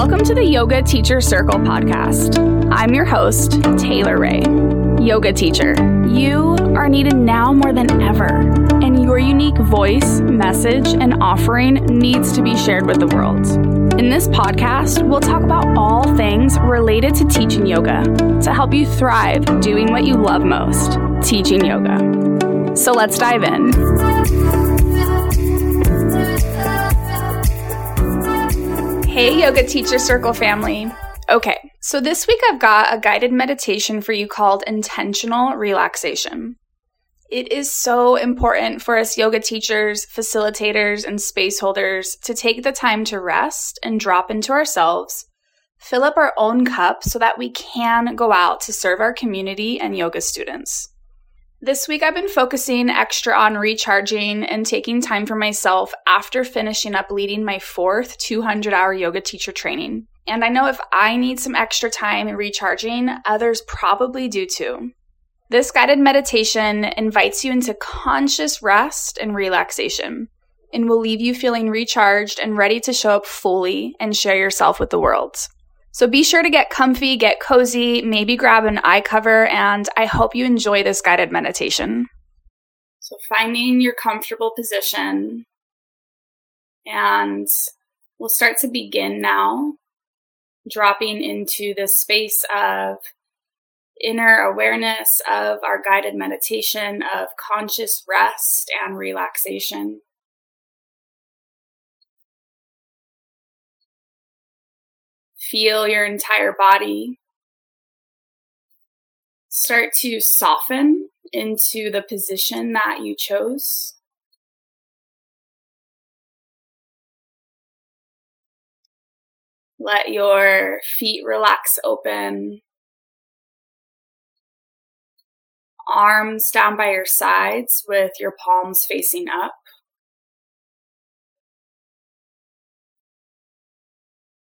Welcome to the Yoga Teacher Circle podcast. I'm your host, Taylor Ray, yoga teacher. You are needed now more than ever, and your unique voice, message, and offering needs to be shared with the world. In this podcast, we'll talk about all things related to teaching yoga to help you thrive doing what you love most teaching yoga. So let's dive in. Hey, Yoga Teacher Circle family. Okay, so this week I've got a guided meditation for you called Intentional Relaxation. It is so important for us yoga teachers, facilitators, and space holders to take the time to rest and drop into ourselves, fill up our own cup so that we can go out to serve our community and yoga students. This week, I've been focusing extra on recharging and taking time for myself after finishing up leading my fourth 200 hour yoga teacher training. And I know if I need some extra time recharging, others probably do too. This guided meditation invites you into conscious rest and relaxation and will leave you feeling recharged and ready to show up fully and share yourself with the world. So be sure to get comfy, get cozy, maybe grab an eye cover, and I hope you enjoy this guided meditation. So finding your comfortable position, and we'll start to begin now, dropping into the space of inner awareness of our guided meditation of conscious rest and relaxation. Feel your entire body start to soften into the position that you chose. Let your feet relax open. Arms down by your sides with your palms facing up.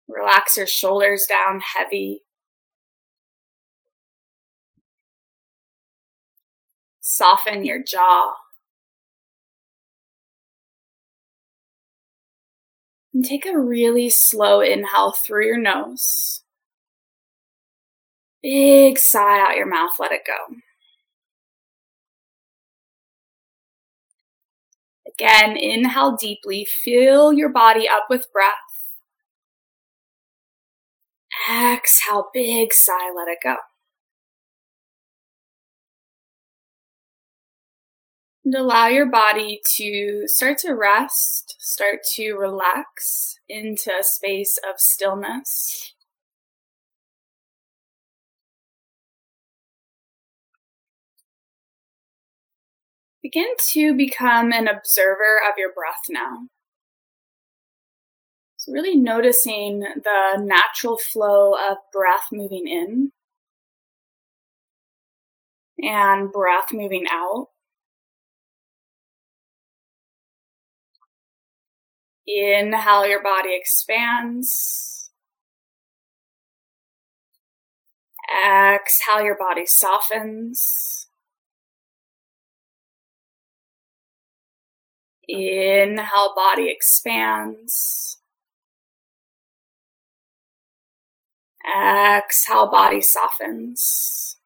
Relax your shoulders down heavy. Soften your jaw. And take a really slow inhale through your nose. Big sigh out your mouth, let it go. Again, inhale deeply, fill your body up with breath. Exhale, big sigh, let it go. And allow your body to start to rest, start to relax into a space of stillness. Begin to become an observer of your breath now. So, really noticing the natural flow of breath moving in and breath moving out. Inhale, your body expands. Exhale, your body softens. Inhale, body expands. Exhale, body softens.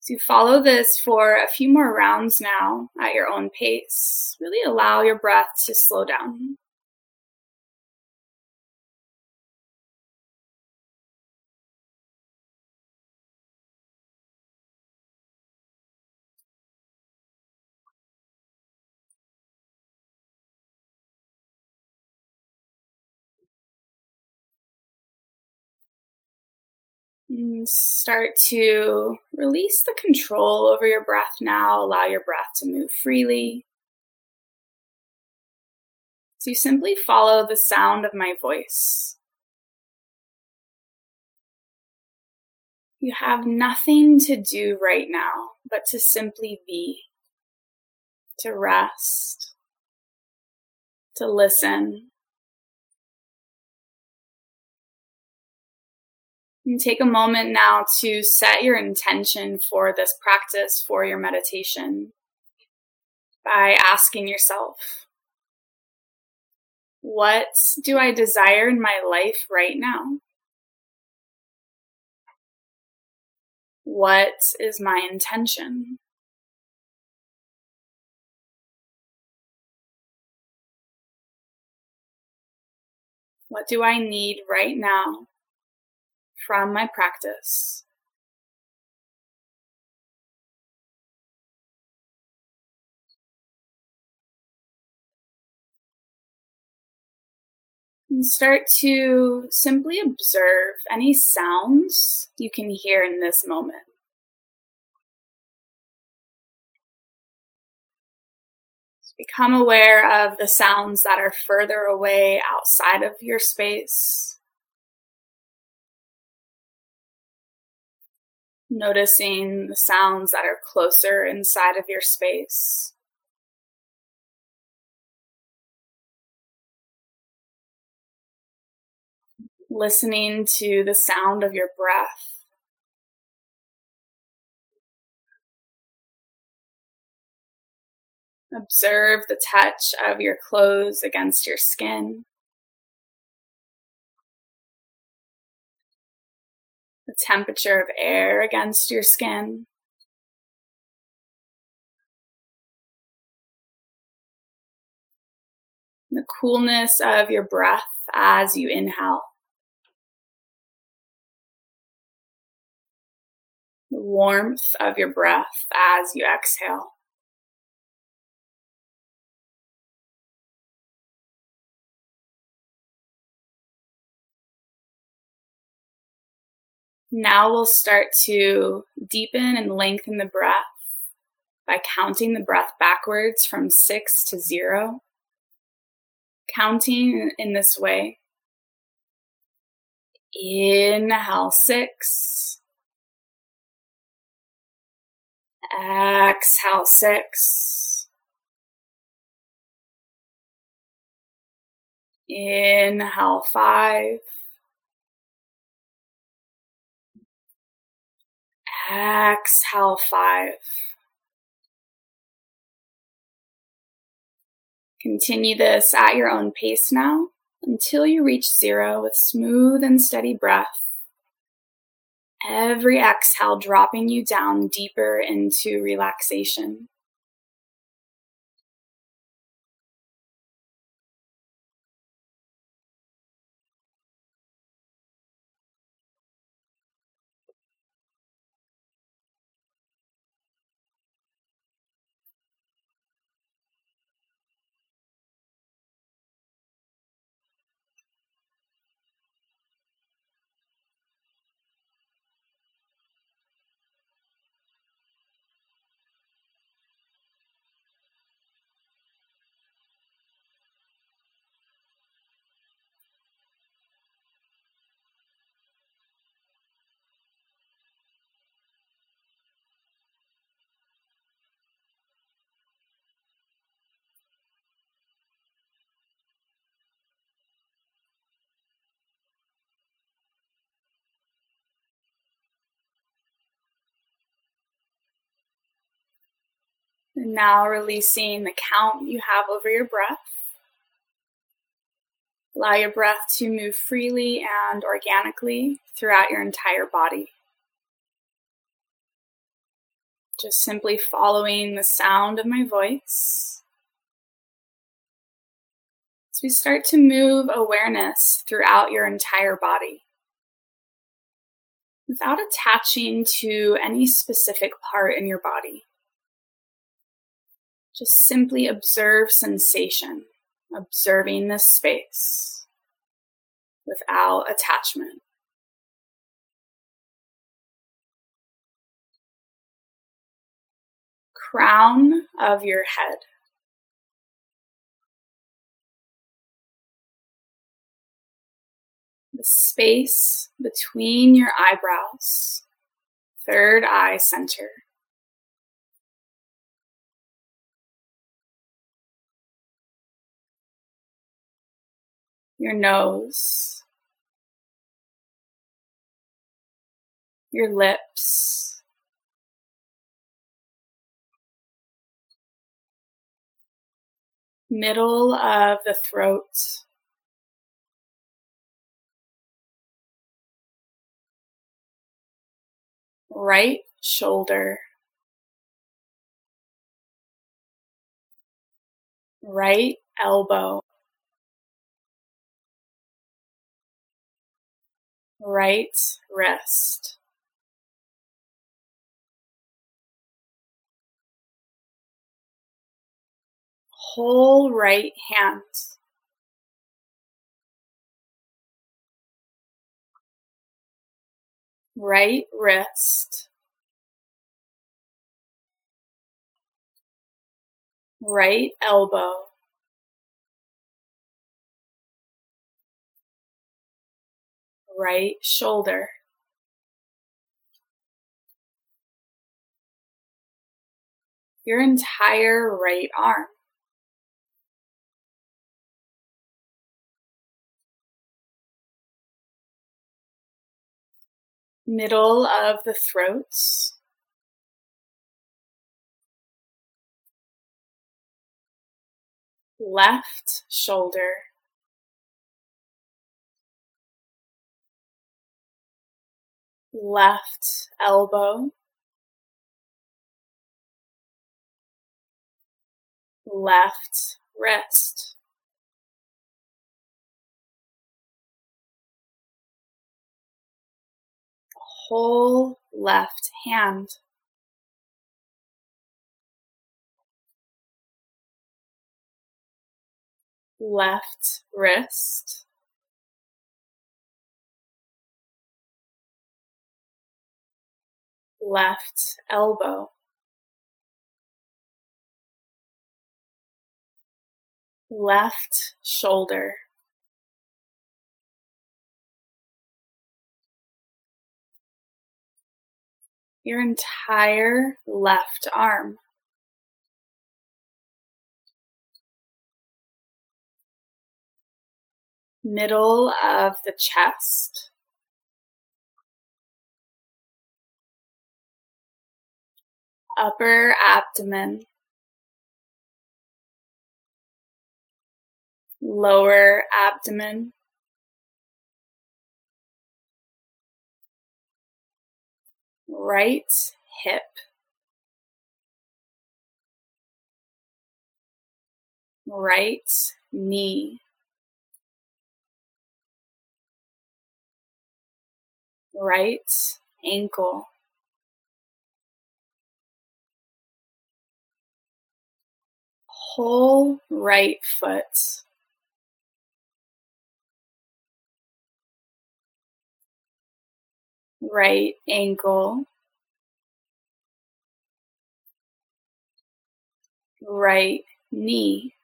So you follow this for a few more rounds now at your own pace. Really allow your breath to slow down. Mm, start to release the control over your breath now. Allow your breath to move freely. So you simply follow the sound of my voice. You have nothing to do right now but to simply be, to rest, to listen, And take a moment now to set your intention for this practice, for your meditation, by asking yourself What do I desire in my life right now? What is my intention? What do I need right now from my practice? And start to simply observe any sounds you can hear in this moment. Become aware of the sounds that are further away outside of your space. Noticing the sounds that are closer inside of your space. Listening to the sound of your breath. Observe the touch of your clothes against your skin. The temperature of air against your skin. The coolness of your breath as you inhale. The warmth of your breath as you exhale. Now we'll start to deepen and lengthen the breath by counting the breath backwards from six to zero. Counting in this way. Inhale six. Exhale six. Inhale five. Exhale five. Continue this at your own pace now until you reach zero with smooth and steady breath. Every exhale dropping you down deeper into relaxation. Now releasing the count you have over your breath. Allow your breath to move freely and organically throughout your entire body. Just simply following the sound of my voice. As we start to move awareness throughout your entire body without attaching to any specific part in your body. Just simply observe sensation, observing this space without attachment. Crown of your head. The space between your eyebrows, third eye center. your nose, your lips, middle of the throat. Right shoulder, right elbow. Right wrist. Whole right hand. Right wrist. Right elbow. Right shoulder. Your entire right arm. Middle of the throats. Left shoulder. Left elbow, left wrist. Whole left hand. Left wrist. Left elbow. Left shoulder. Your entire left arm. Middle of the chest. Upper abdomen, lower abdomen, right hip, right knee, right ankle. Whole right foot. Right ankle. Right knee.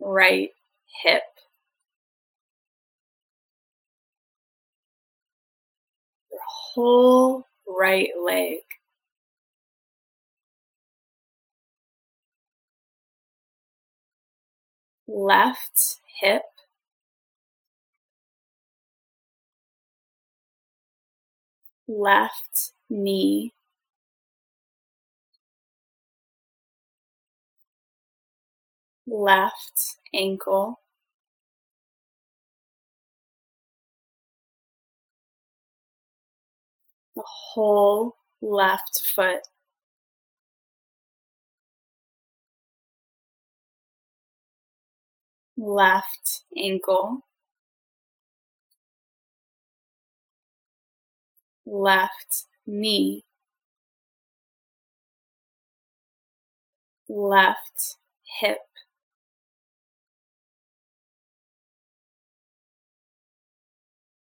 Right hip. Whole right leg. Left hip, left knee, left ankle, the whole left foot. Left ankle, left knee, left hip,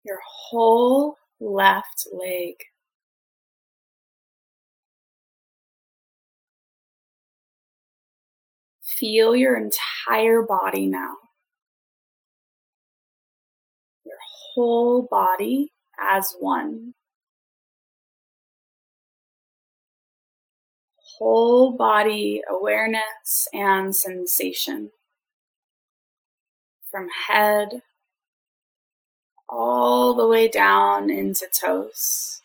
your whole left leg. Feel your entire body now. Your whole body as one. Whole body awareness and sensation. From head all the way down into toes.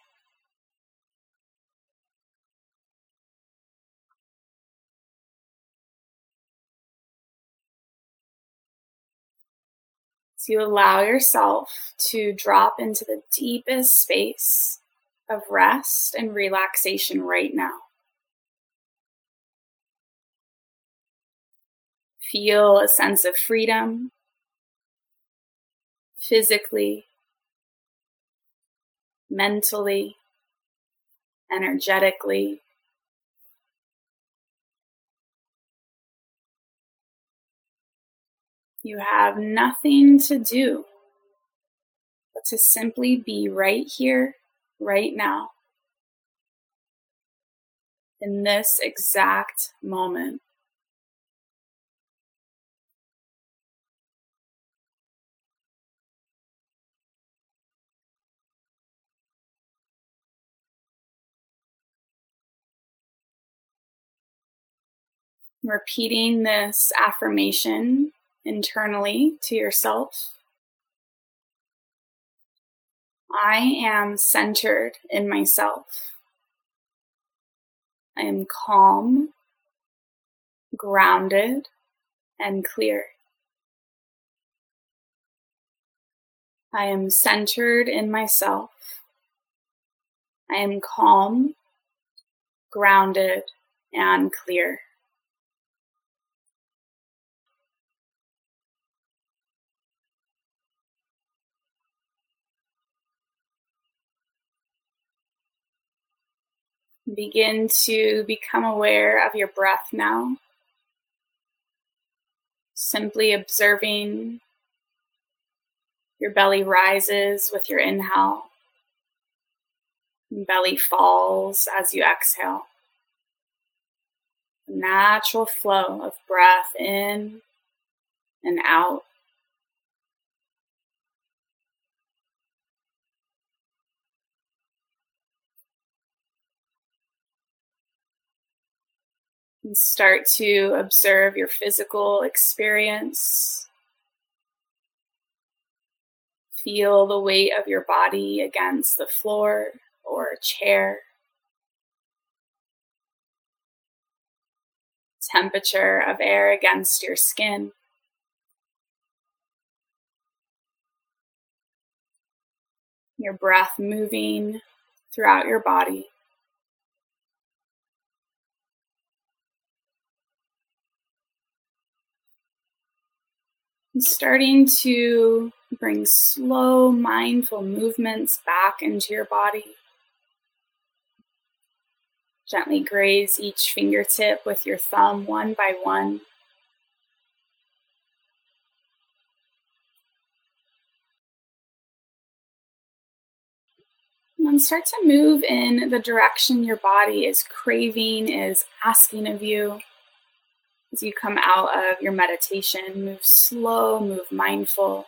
So you allow yourself to drop into the deepest space of rest and relaxation right now. Feel a sense of freedom physically, mentally, energetically. You have nothing to do but to simply be right here, right now, in this exact moment. repeating this affirmation internally to yourself. I am centered in myself. I am calm, grounded, and clear. I am centered in myself. I am calm, grounded, and clear. Begin to become aware of your breath now. Simply observing your belly rises with your inhale, belly falls as you exhale. natural flow of breath in and out. And start to observe your physical experience. Feel the weight of your body against the floor or chair. Temperature of air against your skin. Your breath moving throughout your body. Starting to bring slow, mindful movements back into your body. Gently graze each fingertip with your thumb one by one. And start to move in the direction your body is craving, is asking of you. As you come out of your meditation, move slow, move mindful.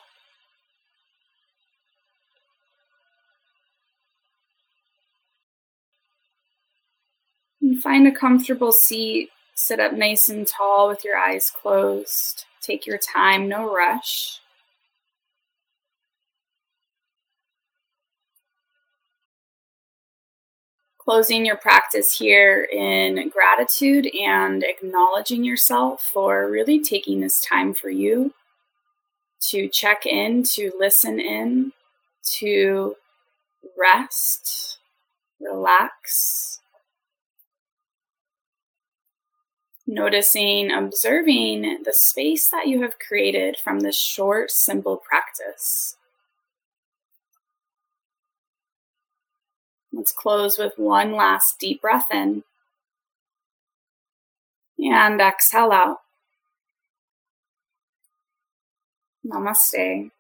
And find a comfortable seat. Sit up nice and tall with your eyes closed. Take your time, no rush. Closing your practice here in gratitude and acknowledging yourself for really taking this time for you to check in, to listen in, to rest, relax. Noticing, observing the space that you have created from this short, simple practice. Let's close with one last deep breath in. And exhale out. Namaste.